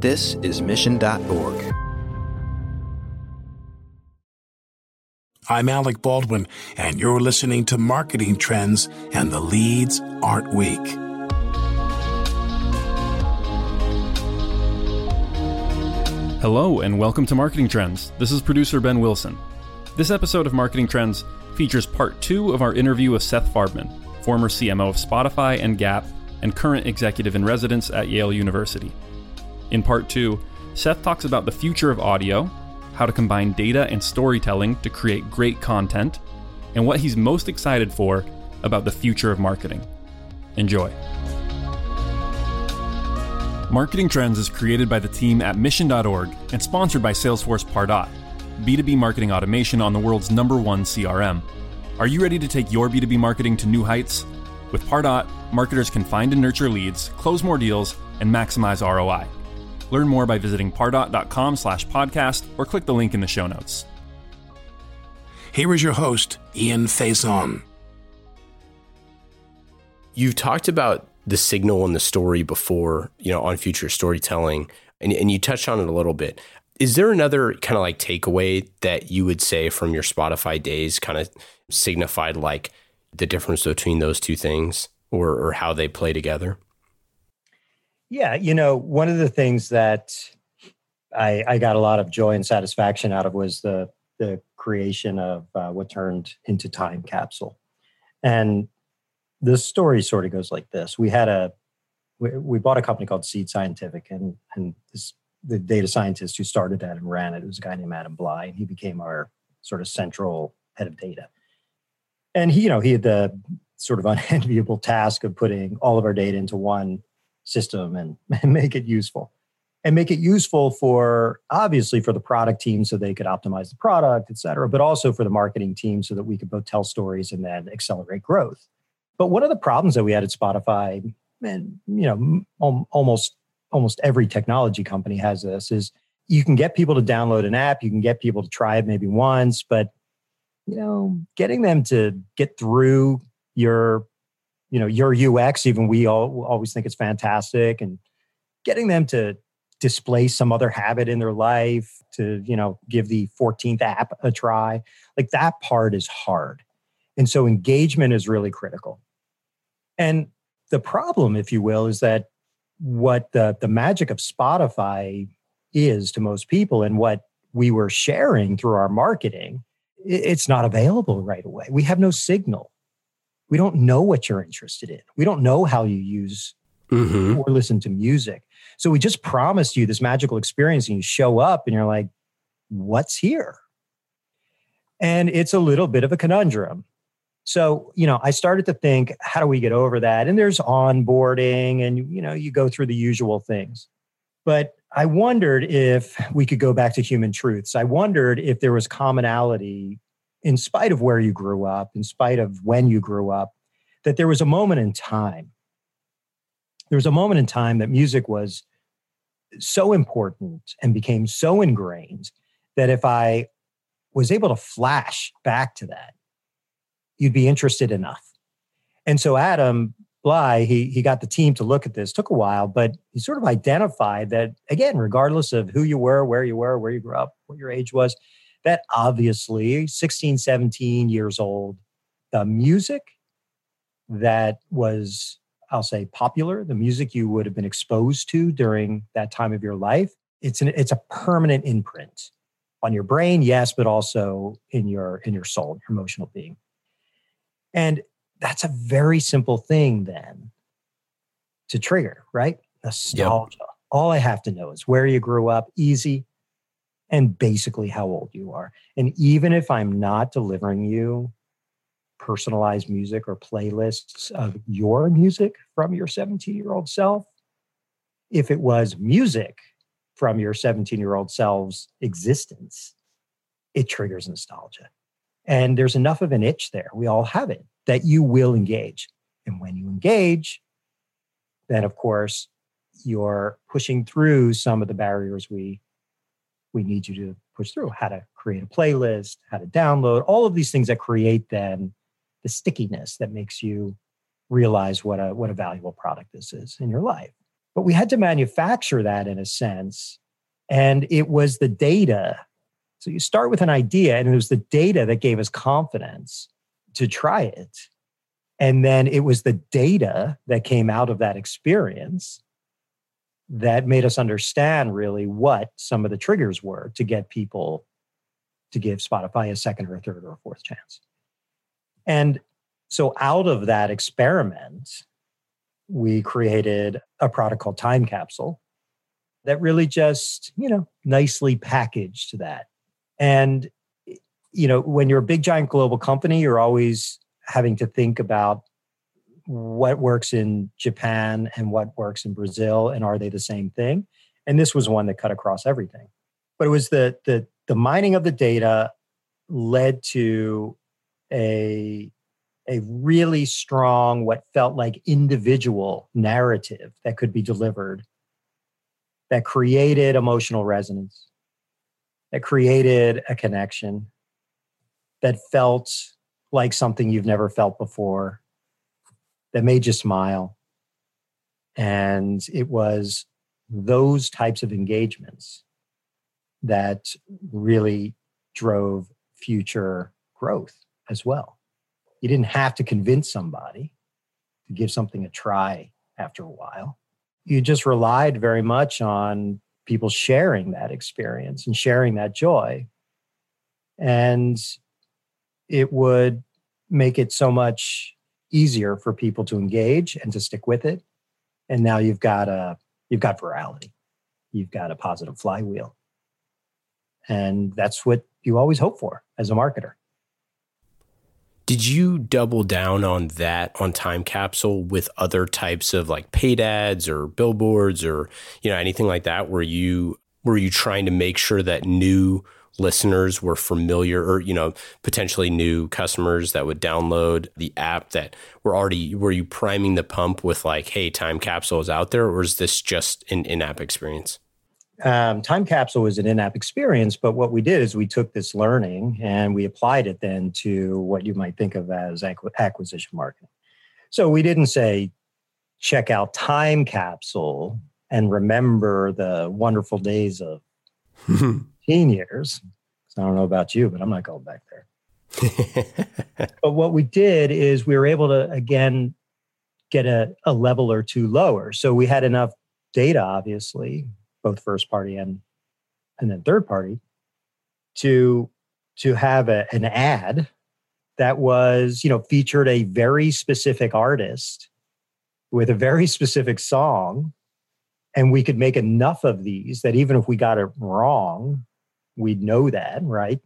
This is Mission.org. I'm Alec Baldwin, and you're listening to Marketing Trends and the Leads Aren't Weak. Hello, and welcome to Marketing Trends. This is producer Ben Wilson. This episode of Marketing Trends features part two of our interview with Seth Farbman, former CMO of Spotify and Gap, and current executive in residence at Yale University. In part two, Seth talks about the future of audio, how to combine data and storytelling to create great content, and what he's most excited for about the future of marketing. Enjoy. Marketing Trends is created by the team at Mission.org and sponsored by Salesforce Pardot, B2B marketing automation on the world's number one CRM. Are you ready to take your B2B marketing to new heights? With Pardot, marketers can find and nurture leads, close more deals, and maximize ROI. Learn more by visiting pardot.com slash podcast or click the link in the show notes. Here is your host, Ian Faison. You've talked about the signal and the story before, you know, on future storytelling, and, and you touched on it a little bit. Is there another kind of like takeaway that you would say from your Spotify days kind of signified like the difference between those two things or, or how they play together? Yeah, you know, one of the things that I, I got a lot of joy and satisfaction out of was the the creation of uh, what turned into Time Capsule, and the story sort of goes like this: We had a we, we bought a company called Seed Scientific, and and this the data scientist who started that and ran it was a guy named Adam Bly, and he became our sort of central head of data. And he, you know, he had the sort of unenviable task of putting all of our data into one system and, and make it useful. And make it useful for obviously for the product team so they could optimize the product et cetera but also for the marketing team so that we could both tell stories and then accelerate growth. But one of the problems that we had at spotify and you know almost almost every technology company has this is you can get people to download an app you can get people to try it maybe once but you know getting them to get through your you know your ux even we all always think it's fantastic and getting them to display some other habit in their life to you know give the 14th app a try like that part is hard. And so engagement is really critical. And the problem if you will is that what the the magic of spotify is to most people and what we were sharing through our marketing it's not available right away. We have no signal we don't know what you're interested in. We don't know how you use mm-hmm. or listen to music. So we just promised you this magical experience and you show up and you're like, what's here? And it's a little bit of a conundrum. So, you know, I started to think, how do we get over that? And there's onboarding and, you know, you go through the usual things. But I wondered if we could go back to human truths. I wondered if there was commonality in spite of where you grew up, in spite of when you grew up, that there was a moment in time. There was a moment in time that music was so important and became so ingrained that if I was able to flash back to that, you'd be interested enough. And so Adam Bly, he, he got the team to look at this, took a while, but he sort of identified that, again, regardless of who you were, where you were, where you grew up, what your age was, that obviously 16, 17 years old, the music that was, I'll say, popular, the music you would have been exposed to during that time of your life, it's an it's a permanent imprint on your brain, yes, but also in your in your soul, your emotional being. And that's a very simple thing then to trigger, right? Nostalgia. Yep. All I have to know is where you grew up, easy, and basically how old you are. And even if I'm not delivering you personalized music or playlists of your music from your 17 year old self, if it was music from your 17 year old self's existence, it triggers nostalgia. And there's enough of an itch there, we all have it, that you will engage. And when you engage, then of course, you're pushing through some of the barriers we we need you to push through how to create a playlist, how to download, all of these things that create then the stickiness that makes you realize what a what a valuable product this is in your life. But we had to manufacture that in a sense. And it was the data. So you start with an idea, and it was the data that gave us confidence to try it. And then it was the data that came out of that experience that made us understand really what some of the triggers were to get people to give Spotify a second or a third or a fourth chance. And so out of that experiment, we created a product called Time Capsule that really just, you know, nicely packaged that. And, you know, when you're a big giant global company, you're always having to think about what works in Japan and what works in Brazil, and are they the same thing? And this was one that cut across everything. But it was the the the mining of the data led to a a really strong, what felt like individual narrative that could be delivered that created emotional resonance, that created a connection, that felt like something you've never felt before, that made you smile. And it was those types of engagements that really drove future growth as well. You didn't have to convince somebody to give something a try after a while. You just relied very much on people sharing that experience and sharing that joy. And it would make it so much easier for people to engage and to stick with it. And now you've got a you've got virality. You've got a positive flywheel. And that's what you always hope for as a marketer. Did you double down on that on Time Capsule with other types of like paid ads or billboards or you know anything like that? Were you were you trying to make sure that new listeners were familiar or you know potentially new customers that would download the app that were already were you priming the pump with like hey time capsule is out there or is this just an in-app experience? Um, time capsule was an in-app experience but what we did is we took this learning and we applied it then to what you might think of as acquisition marketing. So we didn't say check out time capsule and remember the wonderful days of 15 years. I don't know about you, but I'm not going back there. but what we did is we were able to, again, get a, a level or two lower. So we had enough data, obviously, both first party and and then third party, to to have a, an ad that was, you know, featured a very specific artist with a very specific song. And we could make enough of these that even if we got it wrong, we know that, right?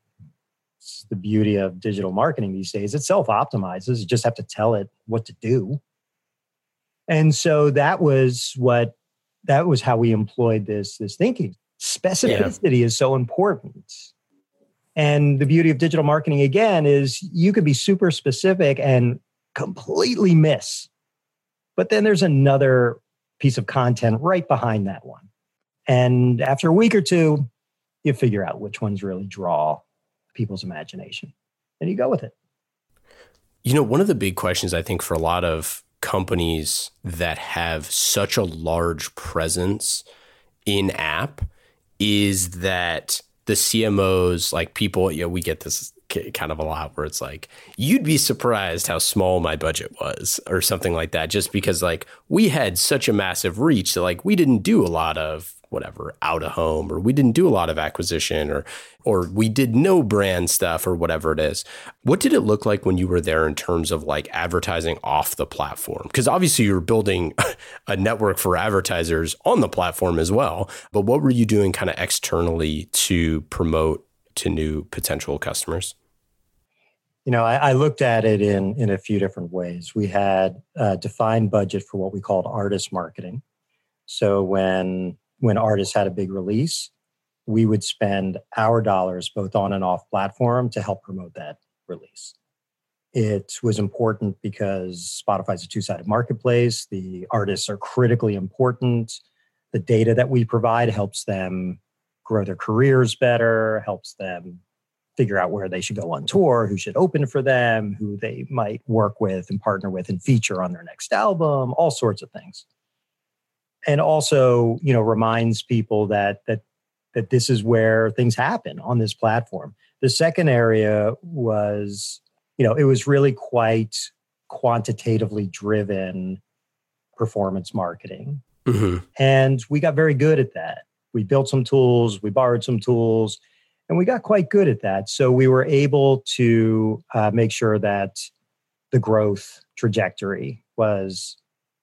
It's the beauty of digital marketing these days. It self optimizes. You just have to tell it what to do. And so that was what that was how we employed this this thinking. Specificity yeah. is so important. And the beauty of digital marketing again is you could be super specific and completely miss. But then there's another piece of content right behind that one. And after a week or two, you figure out which ones really draw people's imagination and you go with it. You know, one of the big questions I think for a lot of companies that have such a large presence in app is that the CMOs, like people, you know, we get this kind of a lot where it's like, you'd be surprised how small my budget was or something like that, just because like we had such a massive reach that like we didn't do a lot of whatever out of home or we didn't do a lot of acquisition or or we did no brand stuff or whatever it is what did it look like when you were there in terms of like advertising off the platform because obviously you're building a network for advertisers on the platform as well but what were you doing kind of externally to promote to new potential customers you know, I, I, looked at it in in a few different ways. We had a defined budget for what we called artist marketing. So when when artists had a big release, we would spend our dollars both on and off platform to help promote that release. It was important because Spotify is a two sided marketplace. The artists are critically important. The data that we provide helps them grow their careers better, helps them figure out where they should go on tour, who should open for them, who they might work with and partner with and feature on their next album, all sorts of things. And also you know reminds people that that that this is where things happen on this platform. The second area was you know it was really quite quantitatively driven performance marketing. Mm-hmm. and we got very good at that. We built some tools we borrowed some tools and we got quite good at that. So we were able to uh, make sure that the growth trajectory was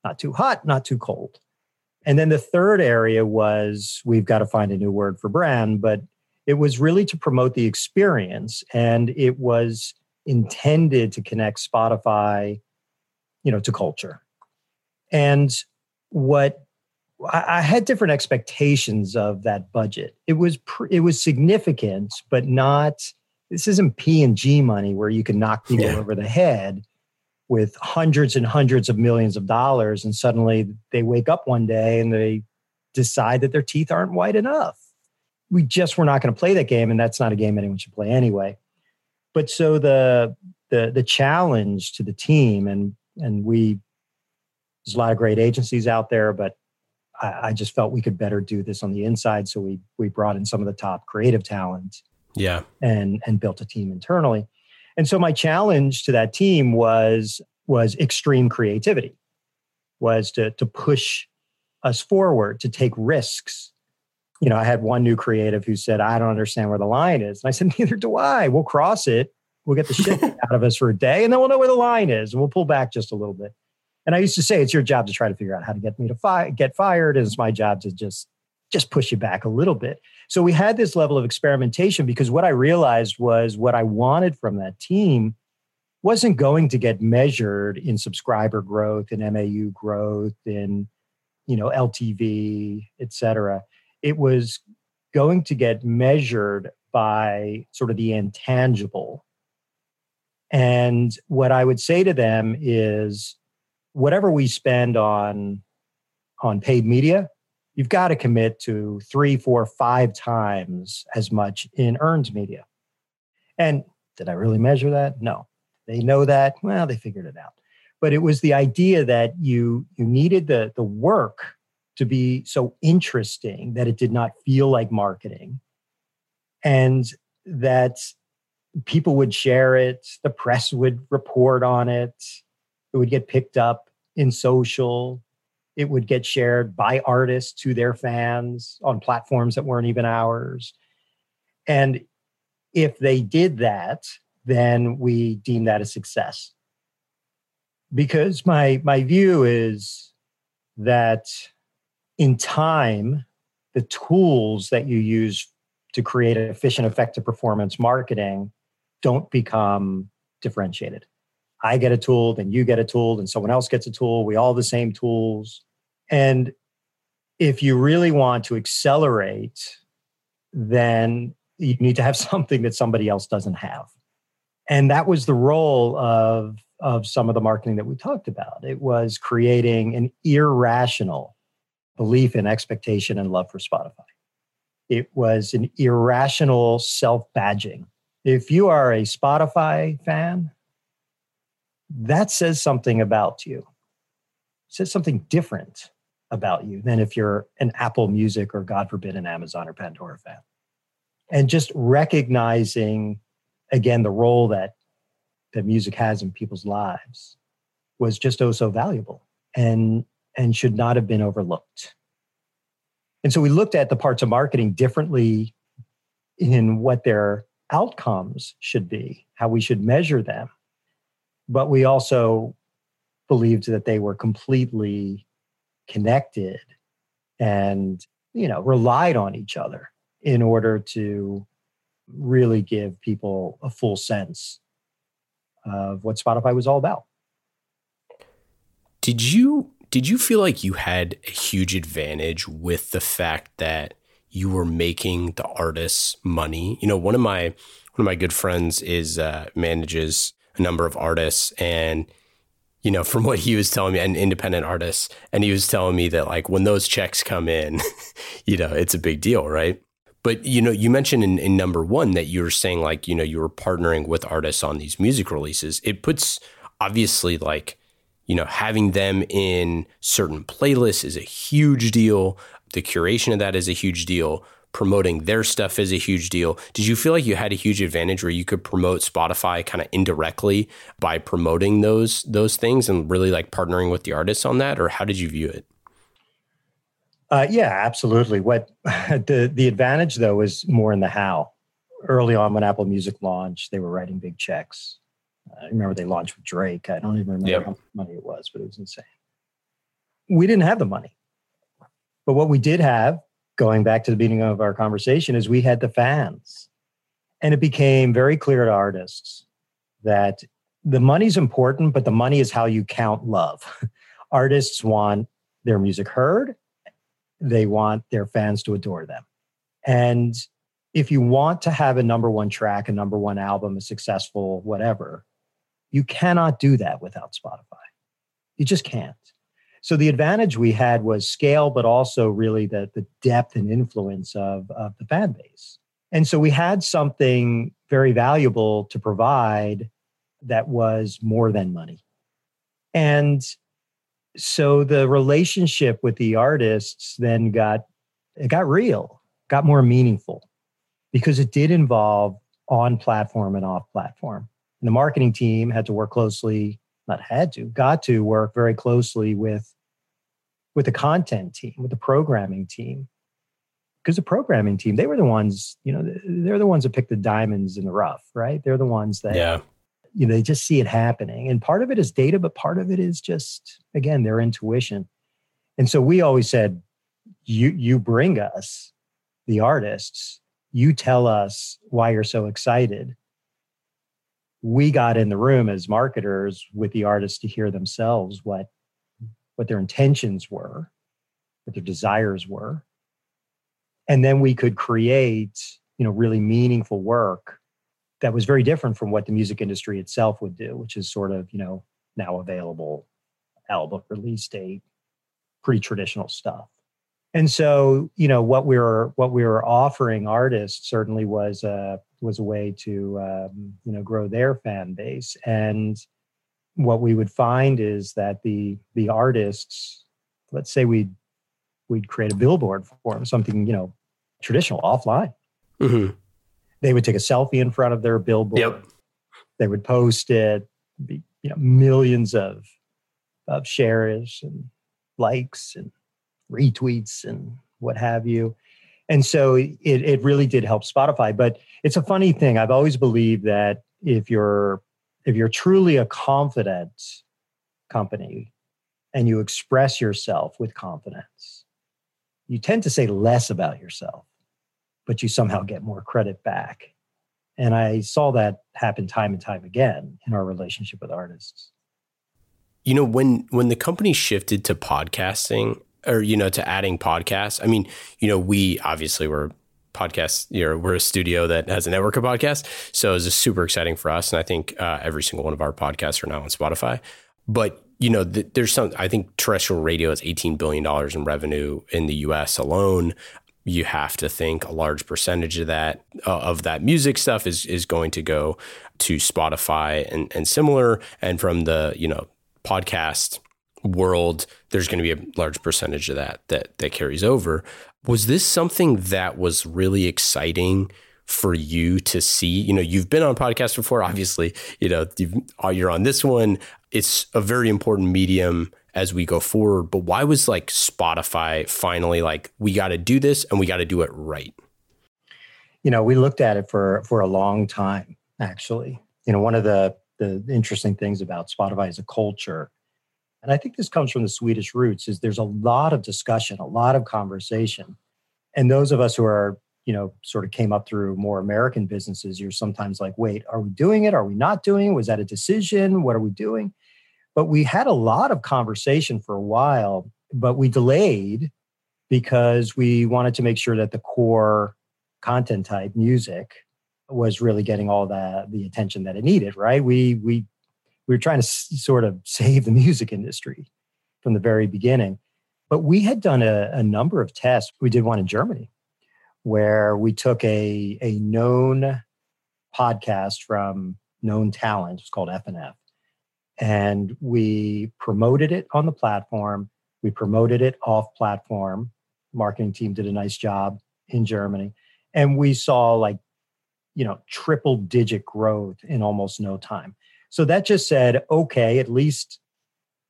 not too hot not too cold and then the third area was we've got to find a new word for brand, but it was really to promote the experience and it was intended to connect Spotify, you know, to culture. And what I had different expectations of that budget. It was pr- it was significant, but not. This isn't P and G money where you can knock people yeah. over the head with hundreds and hundreds of millions of dollars and suddenly they wake up one day and they decide that their teeth aren't white enough. We just were not going to play that game and that's not a game anyone should play anyway. But so the the the challenge to the team and and we there's a lot of great agencies out there but I, I just felt we could better do this on the inside so we we brought in some of the top creative talent. Yeah. And and built a team internally and so my challenge to that team was was extreme creativity, was to to push us forward, to take risks. You know, I had one new creative who said, I don't understand where the line is. And I said, Neither do I. We'll cross it. We'll get the shit out of us for a day, and then we'll know where the line is, and we'll pull back just a little bit. And I used to say, it's your job to try to figure out how to get me to fi- get fired, and it's my job to just just push you back a little bit. So we had this level of experimentation because what I realized was what I wanted from that team wasn't going to get measured in subscriber growth in MAU growth in you know LTV et cetera. It was going to get measured by sort of the intangible. And what I would say to them is whatever we spend on on paid media you've got to commit to three, four, five times as much in earned media. And did I really measure that? No. They know that. Well, they figured it out. But it was the idea that you you needed the the work to be so interesting that it did not feel like marketing, and that people would share it, the press would report on it, it would get picked up in social, it would get shared by artists to their fans on platforms that weren't even ours. And if they did that, then we deem that a success. Because my my view is that in time, the tools that you use to create efficient, effective performance marketing don't become differentiated. I get a tool, then you get a tool, then someone else gets a tool. We all the same tools. And if you really want to accelerate, then you need to have something that somebody else doesn't have. And that was the role of, of some of the marketing that we talked about. It was creating an irrational belief in expectation and love for Spotify. It was an irrational self badging. If you are a Spotify fan, that says something about you. It says something different about you than if you're an Apple Music or, God forbid, an Amazon or Pandora fan. And just recognizing, again, the role that, that music has in people's lives was just oh so valuable and, and should not have been overlooked. And so we looked at the parts of marketing differently in what their outcomes should be, how we should measure them. But we also believed that they were completely connected and you know relied on each other in order to really give people a full sense of what Spotify was all about. Did you did you feel like you had a huge advantage with the fact that you were making the artists money? You know, one of my one of my good friends is uh, manages a number of artists and you know, from what he was telling me, an independent artist, and he was telling me that like when those checks come in, you know, it's a big deal, right? But you know, you mentioned in, in number one that you were saying like, you know, you were partnering with artists on these music releases. It puts obviously like, you know, having them in certain playlists is a huge deal. The curation of that is a huge deal. Promoting their stuff is a huge deal. Did you feel like you had a huge advantage where you could promote Spotify kind of indirectly by promoting those those things and really like partnering with the artists on that, or how did you view it? Uh, yeah, absolutely. What the the advantage though is more in the how. Early on, when Apple Music launched, they were writing big checks. I remember they launched with Drake. I don't even remember yep. how much money it was, but it was insane. We didn't have the money, but what we did have, going back to the beginning of our conversation, is we had the fans, and it became very clear to artists that the money's important, but the money is how you count love. artists want their music heard they want their fans to adore them. And if you want to have a number one track, a number one album, a successful whatever, you cannot do that without Spotify. You just can't. So the advantage we had was scale, but also really the, the depth and influence of, of the fan base. And so we had something very valuable to provide that was more than money. And so the relationship with the artists then got it got real got more meaningful because it did involve on platform and off platform and the marketing team had to work closely not had to got to work very closely with with the content team with the programming team. Because the programming team they were the ones you know they're the ones that pick the diamonds in the rough right? They're the ones that yeah. you know they just see it happening. And part of it is data but part of it is just again their intuition. And so we always said you you bring us the artists. You tell us why you're so excited we got in the room as marketers with the artists to hear themselves what what their intentions were what their desires were and then we could create you know really meaningful work that was very different from what the music industry itself would do, which is sort of, you know, now available album release date, pretty traditional stuff. And so, you know, what we were what we were offering artists certainly was a was a way to um, you know grow their fan base. And what we would find is that the the artists, let's say we'd we'd create a billboard for them, something you know traditional offline. Mm-hmm they would take a selfie in front of their billboard. Yep. They would post it, be, you know, millions of of shares and likes and retweets and what have you. And so it, it really did help Spotify. But it's a funny thing. I've always believed that if you're if you're truly a confident company and you express yourself with confidence, you tend to say less about yourself but you somehow get more credit back. And I saw that happen time and time again in our relationship with artists. You know, when when the company shifted to podcasting or you know to adding podcasts, I mean, you know, we obviously were podcast you know we're a studio that has a network of podcasts. So it's super exciting for us. And i think uh, every single one of our podcasts are now on spotify. But you know th- there's some i think terrestrial radio is 18 billion dollars in revenue in the us alone. You have to think a large percentage of that uh, of that music stuff is is going to go to Spotify and and similar. And from the you know podcast world there's going to be a large percentage of that that that carries over was this something that was really exciting for you to see you know you've been on podcasts before obviously you know uh, you're on this one it's a very important medium as we go forward. But why was like Spotify finally like, we got to do this and we got to do it right? You know, we looked at it for for a long time, actually. You know, one of the the interesting things about Spotify as a culture, and I think this comes from the Swedish roots, is there's a lot of discussion, a lot of conversation. And those of us who are, you know, sort of came up through more American businesses, you're sometimes like, wait, are we doing it? Are we not doing it? Was that a decision? What are we doing? But we had a lot of conversation for a while, but we delayed because we wanted to make sure that the core content type music was really getting all the the attention that it needed right we we we were trying to sort of save the music industry from the very beginning but we had done a, a number of tests we did one in germany where we took a a known podcast from known talent it's called fnf and we promoted it on the platform. We promoted it off platform. Marketing team did a nice job in Germany. And we saw like, you know, triple digit growth in almost no time. So that just said, okay, at least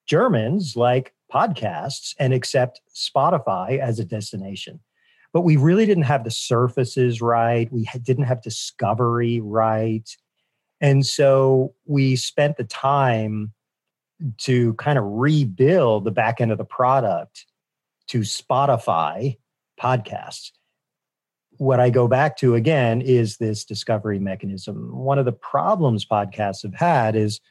Germans like podcasts and accept Spotify as a destination. But we really didn't have the surfaces right. We didn't have discovery right. And so we spent the time to kind of rebuild the back end of the product to Spotify podcasts. What I go back to again is this discovery mechanism. One of the problems podcasts have had is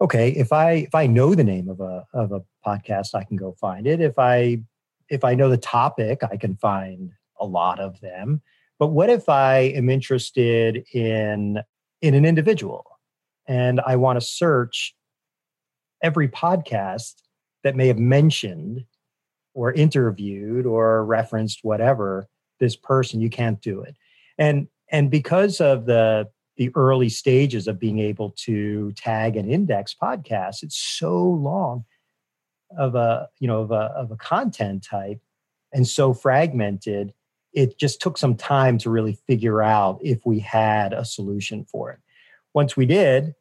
okay, if I if I know the name of a of a podcast, I can go find it. If I if I know the topic, I can find a lot of them. But what if I am interested in in an individual and I want to search every podcast that may have mentioned or interviewed or referenced whatever this person you can't do it. And and because of the the early stages of being able to tag and index podcasts it's so long of a you know of a of a content type and so fragmented it just took some time to really figure out if we had a solution for it. Once we did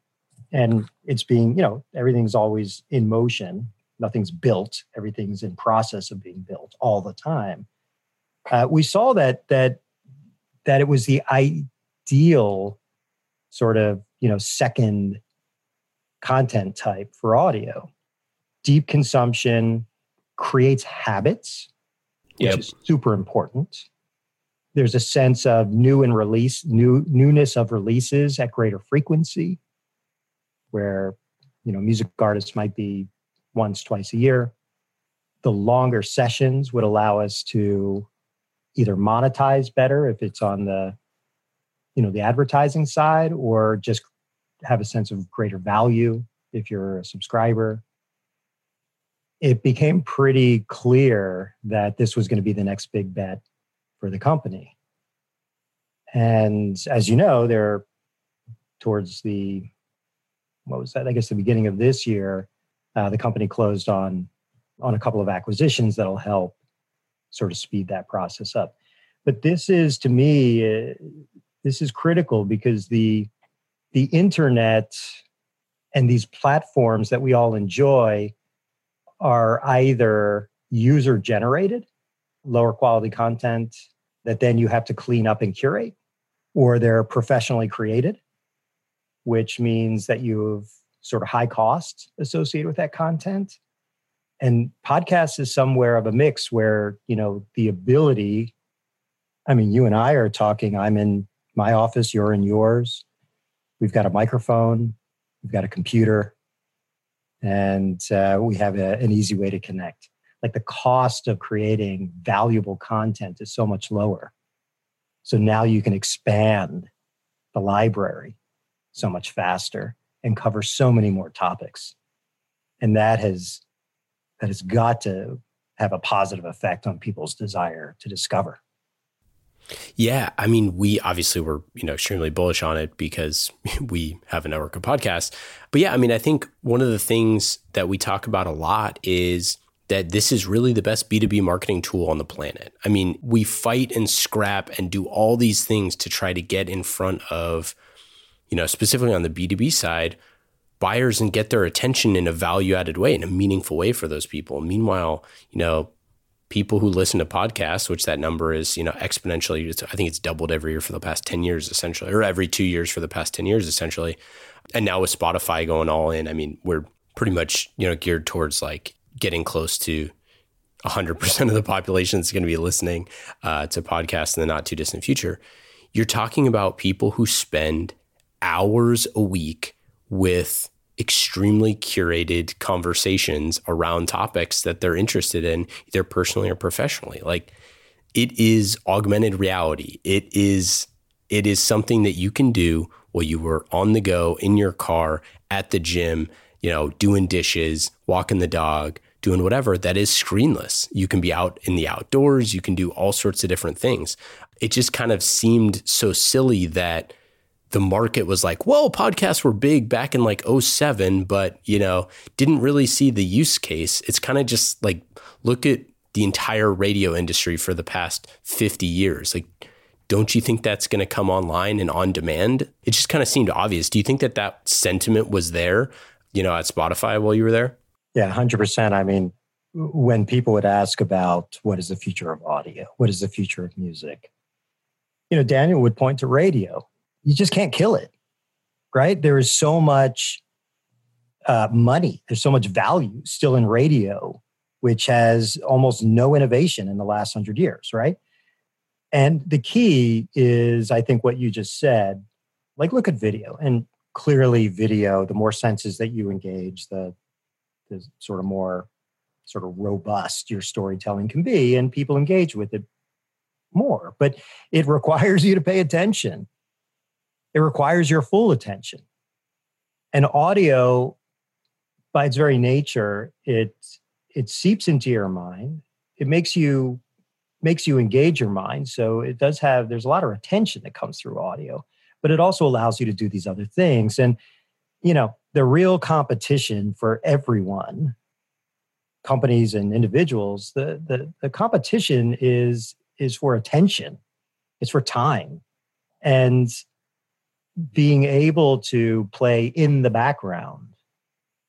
and it's being you know everything's always in motion nothing's built everything's in process of being built all the time uh, we saw that that that it was the ideal sort of you know second content type for audio. Deep consumption creates habits which yep. is super important. There's a sense of new and release new newness of releases at greater frequency where you know music artists might be once twice a year. The longer sessions would allow us to either monetize better if it's on the you know the advertising side or just have a sense of greater value if you're a subscriber it became pretty clear that this was going to be the next big bet for the company and as you know they're towards the what was that? I guess the beginning of this year, uh, the company closed on on a couple of acquisitions that'll help sort of speed that process up. But this is to me, uh, this is critical because the the internet and these platforms that we all enjoy are either user generated, lower quality content that then you have to clean up and curate, or they're professionally created which means that you have sort of high costs associated with that content. And podcast is somewhere of a mix where, you know, the ability, I mean, you and I are talking, I'm in my office, you're in yours. We've got a microphone, we've got a computer, and uh, we have a, an easy way to connect. Like the cost of creating valuable content is so much lower. So now you can expand the library so much faster and cover so many more topics and that has that has got to have a positive effect on people's desire to discover yeah, I mean, we obviously were, you know, extremely bullish on it because we have a network of podcasts. But yeah, I mean, I think one of the things that we talk about a lot is that this is really the best B2B marketing tool on the planet. I mean, we fight and scrap and do all these things to try to get in front of you know, specifically on the B2B side, buyers and get their attention in a value added way, in a meaningful way for those people. Meanwhile, you know, people who listen to podcasts, which that number is, you know, exponentially, I think it's doubled every year for the past 10 years, essentially, or every two years for the past 10 years, essentially. And now with Spotify going all in, I mean, we're pretty much, you know, geared towards like getting close to 100% of the population that's going to be listening uh, to podcasts in the not too distant future. You're talking about people who spend hours a week with extremely curated conversations around topics that they're interested in, either personally or professionally. Like it is augmented reality. It is it is something that you can do while you were on the go in your car at the gym, you know, doing dishes, walking the dog, doing whatever that is screenless. You can be out in the outdoors, you can do all sorts of different things. It just kind of seemed so silly that the market was like, well, podcasts were big back in like 07, but you know, didn't really see the use case. It's kind of just like look at the entire radio industry for the past 50 years. Like, don't you think that's going to come online and on demand? It just kind of seemed obvious. Do you think that that sentiment was there, you know, at Spotify while you were there? Yeah, 100%. I mean, when people would ask about what is the future of audio, what is the future of music, you know, Daniel would point to radio. You just can't kill it, right? There is so much uh, money, there's so much value still in radio, which has almost no innovation in the last hundred years, right? And the key is, I think, what you just said. Like, look at video, and clearly, video. The more senses that you engage, the the sort of more sort of robust your storytelling can be, and people engage with it more. But it requires you to pay attention. It requires your full attention. And audio, by its very nature, it it seeps into your mind. It makes you makes you engage your mind. So it does have there's a lot of attention that comes through audio, but it also allows you to do these other things. And you know, the real competition for everyone companies and individuals the, the the competition is is for attention it's for time and being able to play in the background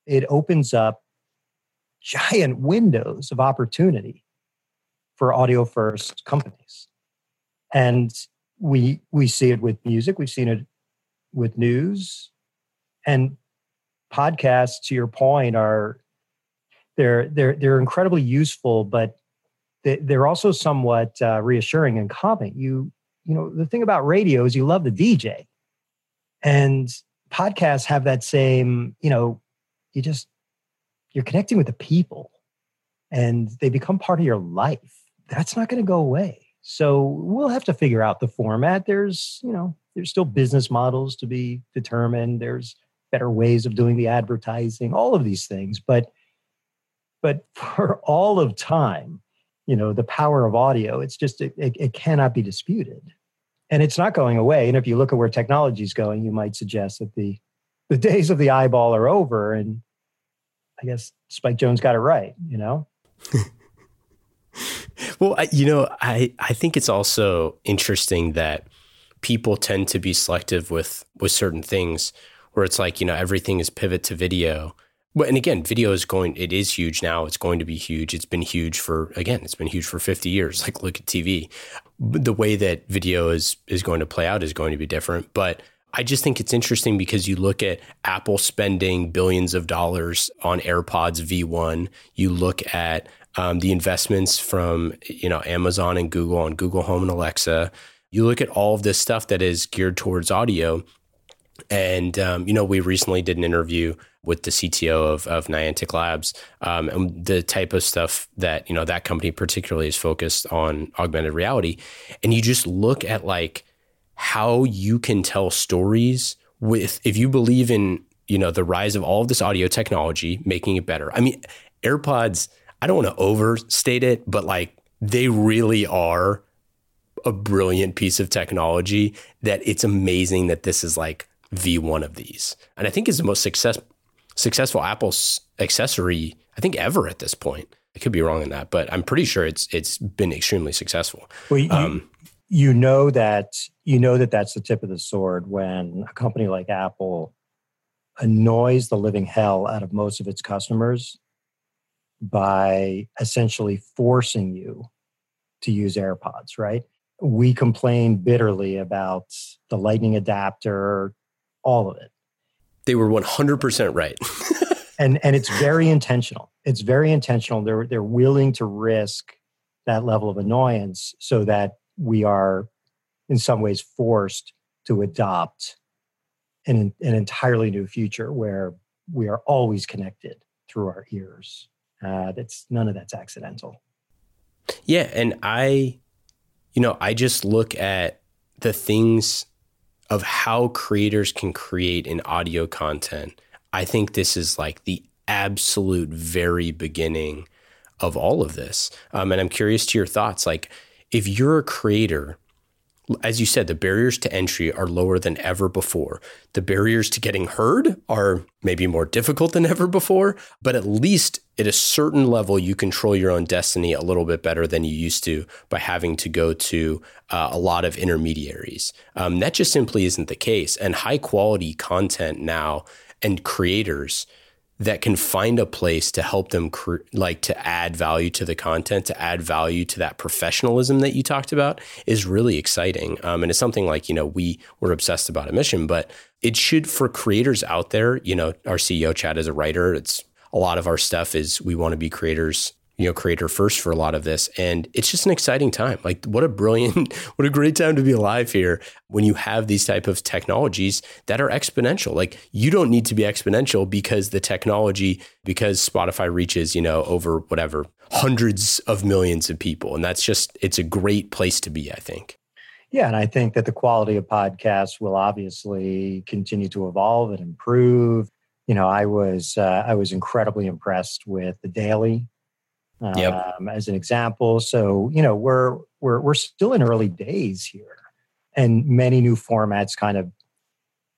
it opens up giant windows of opportunity for audio first companies. And we we see it with music we've seen it with news. And podcasts to your point are they're they're they're incredibly useful, but they, are also somewhat uh, reassuring and calming. You you know the thing about radio is you love the DJ, and podcasts have that same you know you just you're connecting with the people, and they become part of your life. That's not going to go away. So we'll have to figure out the format. There's you know there's still business models to be determined. There's better ways of doing the advertising, all of these things, but but for all of time, you know, the power of audio, it's just, it, it, it cannot be disputed. And it's not going away. And if you look at where technology is going, you might suggest that the, the days of the eyeball are over. And I guess Spike Jonze got it right, you know? well, I, you know, I, I think it's also interesting that people tend to be selective with with certain things where it's like, you know, everything is pivot to video and again, video is going, it is huge now. It's going to be huge. It's been huge for, again, it's been huge for 50 years. Like look at TV. The way that video is, is going to play out is going to be different. But I just think it's interesting because you look at Apple spending billions of dollars on AirPods V1. You look at um, the investments from, you know, Amazon and Google on Google Home and Alexa. You look at all of this stuff that is geared towards audio. And, um, you know, we recently did an interview with the CTO of, of Niantic Labs um, and the type of stuff that, you know, that company particularly is focused on augmented reality. And you just look at like how you can tell stories with, if you believe in, you know, the rise of all of this audio technology, making it better. I mean, AirPods, I don't want to overstate it, but like they really are a brilliant piece of technology that it's amazing that this is like V1 of these. And I think is the most success, successful Apple accessory, I think, ever at this point. I could be wrong in that, but I'm pretty sure it's it's been extremely successful. Well, you, um, you know that you know that that's the tip of the sword when a company like Apple annoys the living hell out of most of its customers by essentially forcing you to use AirPods, right? We complain bitterly about the lightning adapter, all of it. They were 100% right. and and it's very intentional. It's very intentional. They're they're willing to risk that level of annoyance so that we are in some ways forced to adopt an, an entirely new future where we are always connected through our ears. Uh, that's none of that's accidental. Yeah, and I, you know, I just look at the things of how creators can create an audio content, I think this is like the absolute very beginning of all of this. Um, and I'm curious to your thoughts. Like, if you're a creator, as you said, the barriers to entry are lower than ever before. The barriers to getting heard are maybe more difficult than ever before, but at least at a certain level, you control your own destiny a little bit better than you used to by having to go to uh, a lot of intermediaries. Um, that just simply isn't the case. And high quality content now and creators that can find a place to help them like to add value to the content to add value to that professionalism that you talked about is really exciting. Um, and it's something like you know we were obsessed about a mission but it should for creators out there you know our ceo chad is a writer. It's a lot of our stuff is we want to be creators you know creator first for a lot of this. And it's just an exciting time. Like what a brilliant what a great time to be alive here when you have these type of technologies that are exponential. Like you don't need to be exponential because the technology because spotify reaches you know over whatever hundreds of millions of people. And that's just it's a great place to be i think. Yeah and i think that the quality of podcasts will obviously continue to evolve and improve. You know i was uh, i was incredibly impressed with the daily um, as an example. So you know we're we're we're still in early days here, and many new formats kind of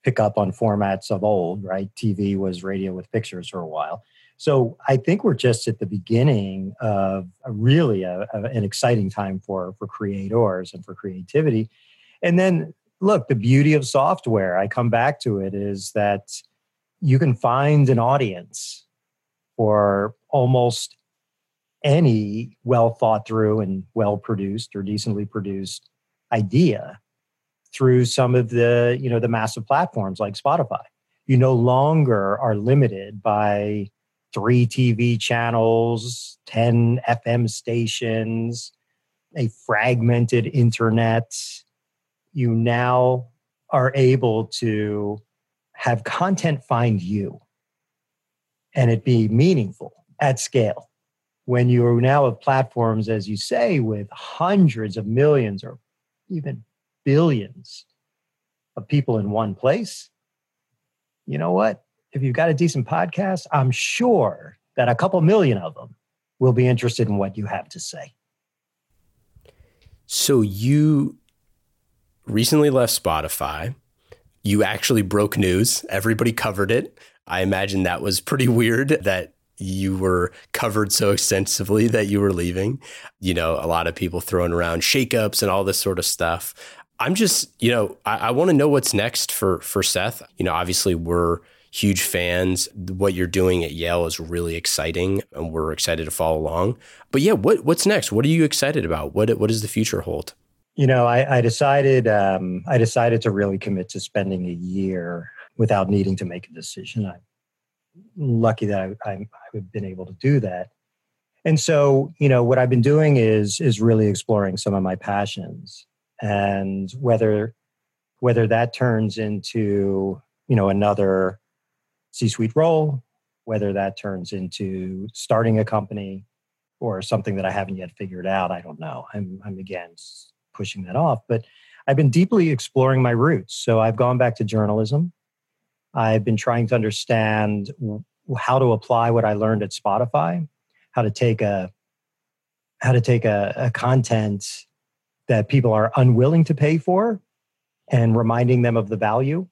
pick up on formats of old. Right, TV was radio with pictures for a while. So I think we're just at the beginning of a really a, a, an exciting time for for creators and for creativity. And then look, the beauty of software, I come back to it, is that you can find an audience for almost any well thought through and well produced or decently produced idea through some of the you know the massive platforms like spotify. You no longer are limited by three tv channels 10 fm stations a fragmented internet. You now are able to have content find you and it be meaningful at scale when you are now have platforms, as you say, with hundreds of millions or even billions of people in one place, you know what? If you've got a decent podcast, I'm sure that a couple million of them will be interested in what you have to say. So you recently left Spotify. You actually broke news. Everybody covered it. I imagine that was pretty weird that you were covered so extensively that you were leaving. You know, a lot of people throwing around shakeups and all this sort of stuff. I'm just, you know, I, I want to know what's next for for Seth. You know, obviously we're huge fans. What you're doing at Yale is really exciting, and we're excited to follow along. But yeah, what what's next? What are you excited about? What what does the future hold? You know, I, I decided um, I decided to really commit to spending a year without needing to make a decision. I lucky that I, I, I've been able to do that. And so, you know, what I've been doing is is really exploring some of my passions, and whether whether that turns into you know another C-suite role, whether that turns into starting a company or something that I haven't yet figured out, I don't know. I'm I'm again pushing that off, but I've been deeply exploring my roots. So I've gone back to journalism. I've been trying to understand how to apply what I learned at Spotify, how to take a how to take a, a content that people are unwilling to pay for and reminding them of the value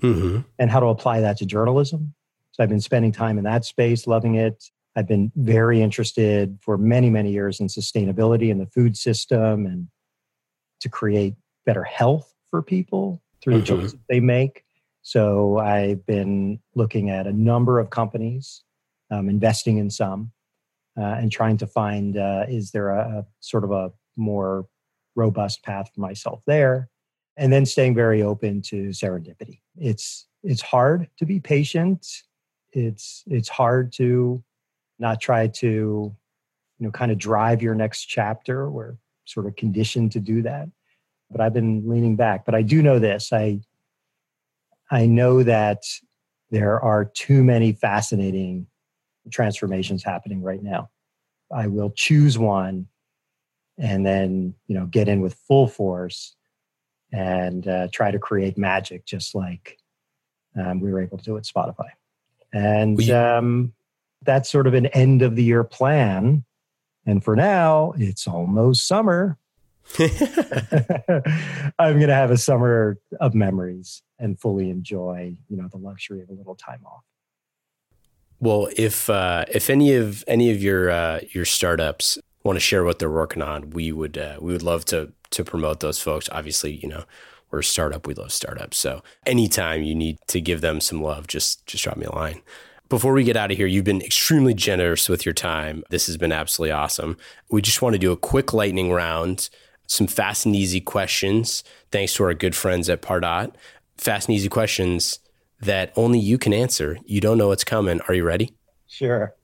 mm-hmm. and how to apply that to journalism. So I've been spending time in that space, loving it. I've been very interested for many, many years in sustainability in the food system and to create better health for people through mm-hmm. the choices they make. So I've been looking at a number of companies, um, investing in some, uh, and trying to find uh, is there a, a, sort of a more robust path for myself there, and then staying very open to serendipity. It's it's hard to be patient. It's it's hard to not try to you know kind of drive your next chapter. We're sort of conditioned to do that, but I've been leaning back. But I do know this: I I know that there are too many fascinating transformations happening right now. I will choose one and then, you know, get in with full force and uh, try to create magic just like um, we were able to do at Spotify. And um, that's sort of an end of the year plan. And for now, it's almost summer. I'm going to have a summer of memories and fully enjoy, you know, the luxury of a little time off. Well, if uh, if any of any of your uh, your startups want to share what they're working on, we would uh, we would love to to promote those folks. Obviously, you know, we're a startup. We love startups. So anytime you need to give them some love, just just drop me a line. Before we get out of here, you've been extremely generous with your time. This has been absolutely awesome. We just want to do a quick lightning round, some fast and easy questions, thanks to our good friends at Pardot. Fast and easy questions that only you can answer. You don't know what's coming. Are you ready? Sure.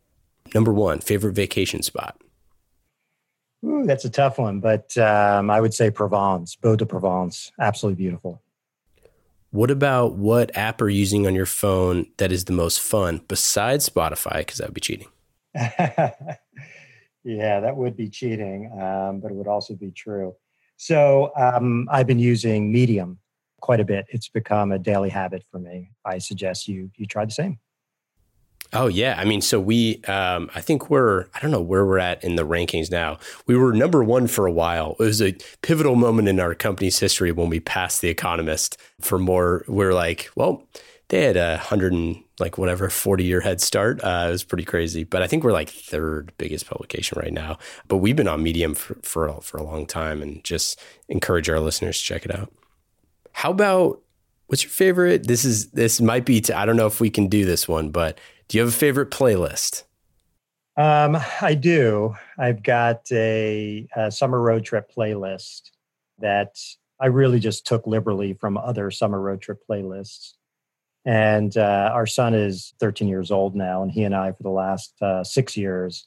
Number one, favorite vacation spot? Ooh, that's a tough one, but um, I would say Provence, Baux-de-Provence. Absolutely beautiful. What about what app are you using on your phone that is the most fun besides Spotify? Because that would be cheating. yeah, that would be cheating, um, but it would also be true. So um, I've been using Medium quite a bit. It's become a daily habit for me. I suggest you you try the same. Oh yeah, I mean, so we, um, I think we're, I don't know where we're at in the rankings now. We were number one for a while. It was a pivotal moment in our company's history when we passed The Economist for more. We're like, well, they had a hundred and like whatever forty year head start. Uh, it was pretty crazy, but I think we're like third biggest publication right now. But we've been on Medium for for, for a long time, and just encourage our listeners to check it out. How about what's your favorite? This is this might be. to, I don't know if we can do this one, but do you have a favorite playlist? Um, I do. I've got a, a, summer road trip playlist that I really just took liberally from other summer road trip playlists. And uh, our son is 13 years old now, and he and I, for the last uh, six years,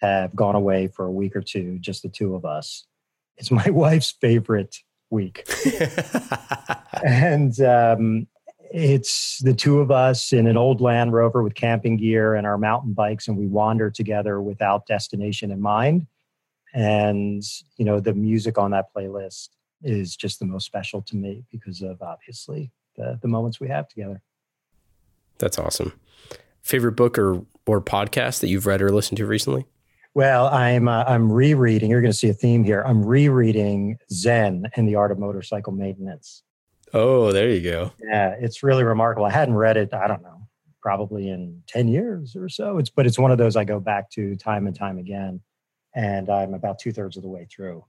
have gone away for a week or two, just the two of us. It's my wife's favorite week. and um, it's the two of us in an old Land Rover with camping gear and our mountain bikes, and we wander together without destination in mind. And, you know, the music on that playlist is just the most special to me because of obviously the, the moments we have together. That's awesome. Favorite book or, or podcast that you've read or listened to recently? Well, I'm uh, I'm rereading. You're going to see a theme here. I'm rereading Zen and the Art of Motorcycle Maintenance. Oh, there you go. Yeah, it's really remarkable. I hadn't read it, I don't know, probably in 10 years or so. It's but it's one of those I go back to time and time again. And I'm about two thirds of the way through.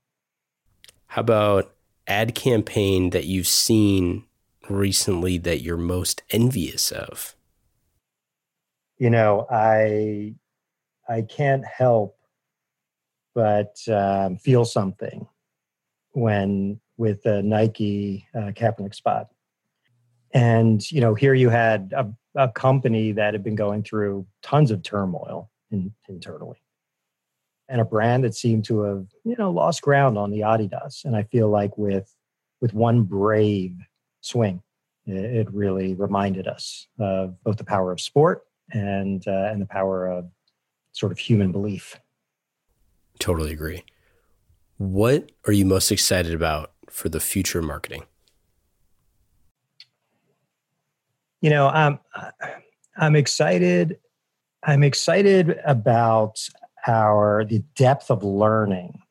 How about ad campaign that you've seen recently that you're most envious of? You know, I I can't help but um, feel something when with the Nike uh, Kaepernick spot. And you know, here you had a, a, company that had been going through tons of turmoil in, internally, and a brand that seemed to have you know lost ground on the Adidas. And I feel like with with one brave swing, it, it really reminded us of both the power of sport and uh, and the power of sort of human belief. Totally agree. What are you most excited about for the future marketing? You know, I'm I'm excited. I'm excited about our the depth of learning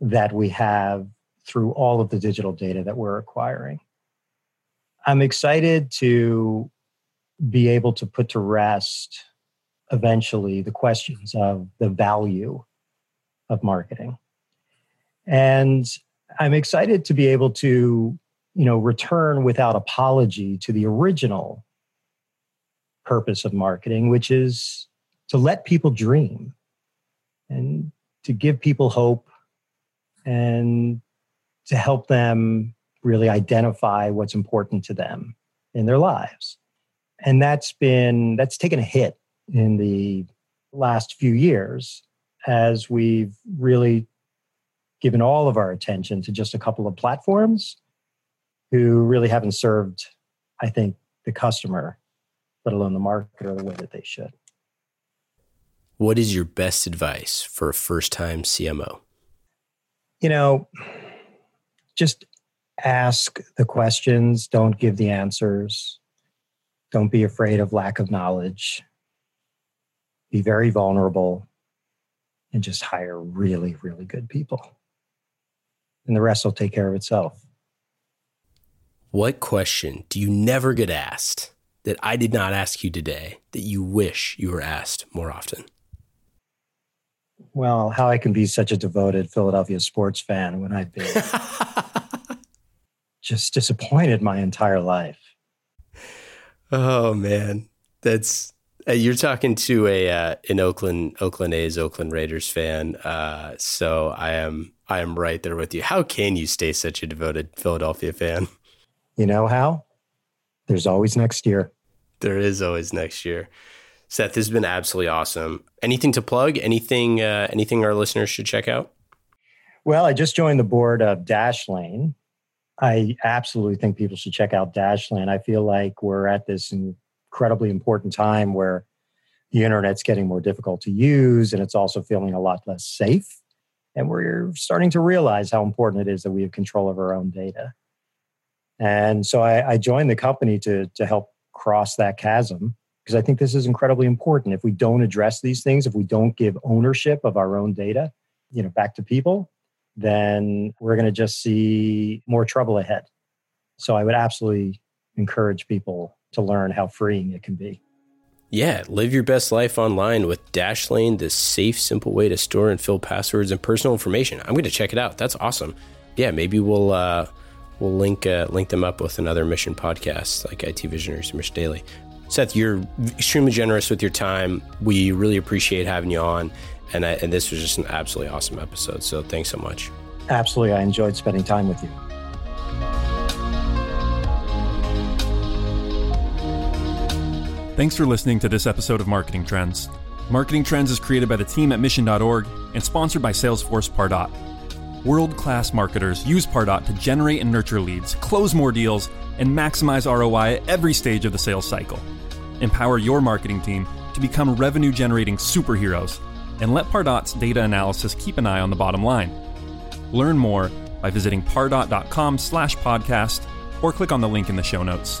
that we have through all of the digital data that we're acquiring. I'm excited to be able to put to rest eventually the questions of the value of marketing. And I'm excited to be able to, you know, return without apology to the original purpose of marketing, which is to let people dream and to give people hope and to help them really identify what's important to them in their lives. And that's been that's taken a hit in the last few years as we've really given all of our attention to just a couple of platforms who really haven't served, I think, the customer, let alone the market, marketer, the way that they should. What is your best advice for a first time CMO? You know, just ask the questions, don't give the answers. Don't be afraid of lack of knowledge. Be very vulnerable and just hire really, really good people. and the rest will take care of itself. What question do you never get asked that I did not ask you today that you wish you were asked more often? Well, how I can be such a devoted Philadelphia sports fan when I've been just disappointed my entire life. Oh man, that's uh, you're talking to a uh, an Oakland Oakland A's Oakland Raiders fan. Uh, so I am I am right there with you. How can you stay such a devoted Philadelphia fan? You know how? There's always next year. There is always next year. Seth, this has been absolutely awesome. Anything to plug? Anything uh, anything our listeners should check out? Well, I just joined the board of Dashlane. I absolutely think people should check out Dashlane. I feel like we're at this incredibly important time where the internet's getting more difficult to use and it's also feeling a lot less safe. And we're starting to realize how important it is that we have control of our own data. And so I, I joined the company to, to help cross that chasm because I think this is incredibly important. If we don't address these things, if we don't give ownership of our own data, you know, back to people, then we're going to just see more trouble ahead. So I would absolutely encourage people to learn how freeing it can be. Yeah, live your best life online with Dashlane, the safe, simple way to store and fill passwords and personal information. I'm going to check it out. That's awesome. Yeah, maybe we'll uh, we'll link uh, link them up with another Mission podcast like IT Visionaries Mission Daily. Seth, you're extremely generous with your time. We really appreciate having you on, and I, and this was just an absolutely awesome episode. So thanks so much. Absolutely, I enjoyed spending time with you. Thanks for listening to this episode of Marketing Trends. Marketing Trends is created by the team at Mission.org and sponsored by Salesforce Pardot. World class marketers use Pardot to generate and nurture leads, close more deals, and maximize ROI at every stage of the sales cycle. Empower your marketing team to become revenue generating superheroes and let Pardot's data analysis keep an eye on the bottom line. Learn more by visiting pardot.com slash podcast or click on the link in the show notes.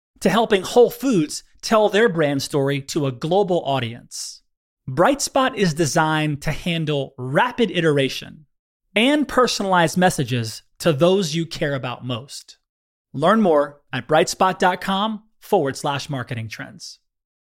to helping Whole Foods tell their brand story to a global audience. Brightspot is designed to handle rapid iteration and personalized messages to those you care about most. Learn more at brightspot.com forward slash marketing trends.